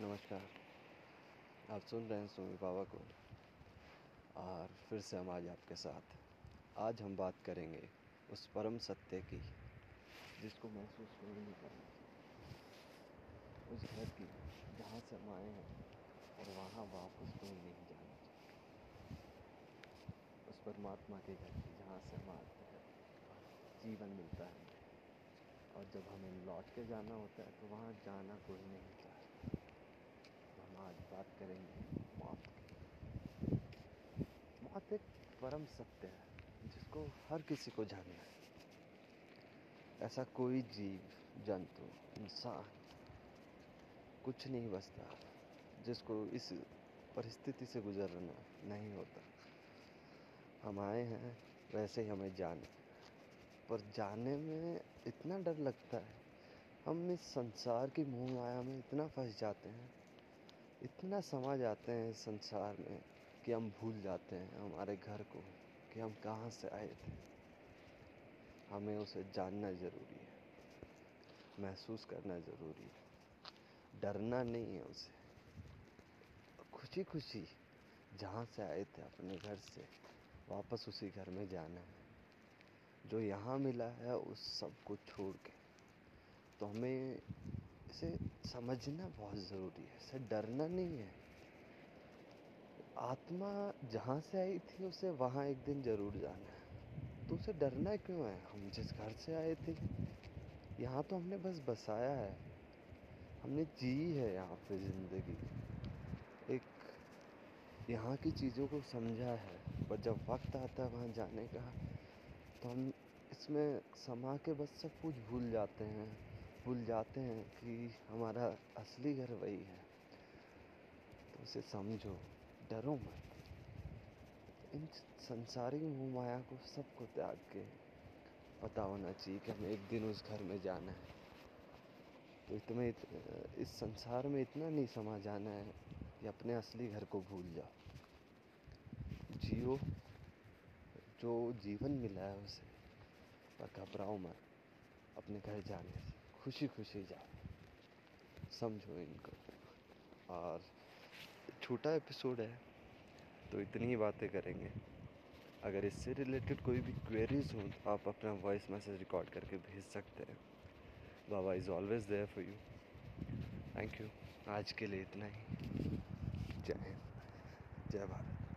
नमस्कार। आप सुन रहे हैं सुमी बाबा को। और फिर से हम आज आपके साथ। आज हम बात करेंगे उस परम सत्य की, जिसको महसूस कोई नहीं करना उस घर की, जहाँ से हम आए हैं, और वहाँ वापस कोई नहीं जाना चाहिए उस परमात्मा के घर की, जहाँ से हम आते हैं, जीवन मिलता है। और जब हमें लौट के जाना होता है तो वहाँ जाना कोई नहीं चाहता। बात करेंगे। मौत की मौत एक परम सत्य है, जिसको हर किसी को जानना है। ऐसा कोई जीव, जंतु, इंसान, कुछ नहीं बचता, जिसको इस परिस्थिति से गुजरना नहीं होता। हम आए हैं, वैसे ही हमें जाने। पर जाने में इतना डर लगता है, हम इस संसार की मुँह माया में इतना फंस जाते हैं इतना समा जाते हैं संसार में कि हम भूल जाते हैं हमारे घर को कि हम कहाँ से आए थे। हमें उसे जानना ज़रूरी है, महसूस करना ज़रूरी है। डरना नहीं है उसे। खुशी खुशी जहाँ से आए थे अपने घर से, वापस उसी घर में जाना है। जो यहाँ मिला है उस सबको छोड़ के तो हमें इसे समझना बहुत ज़रूरी है, इसे डरना नहीं है। आत्मा जहाँ से आई थी, उसे वहाँ एक दिन ज़रूर जाना है। तो उसे डरना क्यों है? हम जिस घर से आए थे, यहाँ तो हमने बस बसाया है। हमने जी है यहाँ पे ज़िंदगी। एक यहाँ की चीज़ों को समझा है, पर जब वक्त आता है वहाँ जाने का तो हम इसमें समा के बस सब कुछ भूल जाते हैं। भूल जाते हैं कि हमारा असली घर वही है। तो उसे समझो, डरो मत। इन संसारी माया को सबको त्याग के पता होना चाहिए कि हमें एक दिन उस घर में जाना है। तो तुम्हें इस संसार में इतना नहीं समा जाना है कि अपने असली घर को भूल जाओ। जियो, जो जीवन मिला है उसे, पर घबराओ मत अपने घर जाने से। खुशी खुशी जाओ समझो इनको। और छोटा एपिसोड है तो इतनी ही बातें करेंगे। अगर इससे रिलेटेड कोई भी क्वेरीज हो तो आप अपना वॉइस मैसेज रिकॉर्ड करके भेज सकते हैं। Baba is always there for you thank you आज के लिए इतना ही। जय हिंद। जय भारत।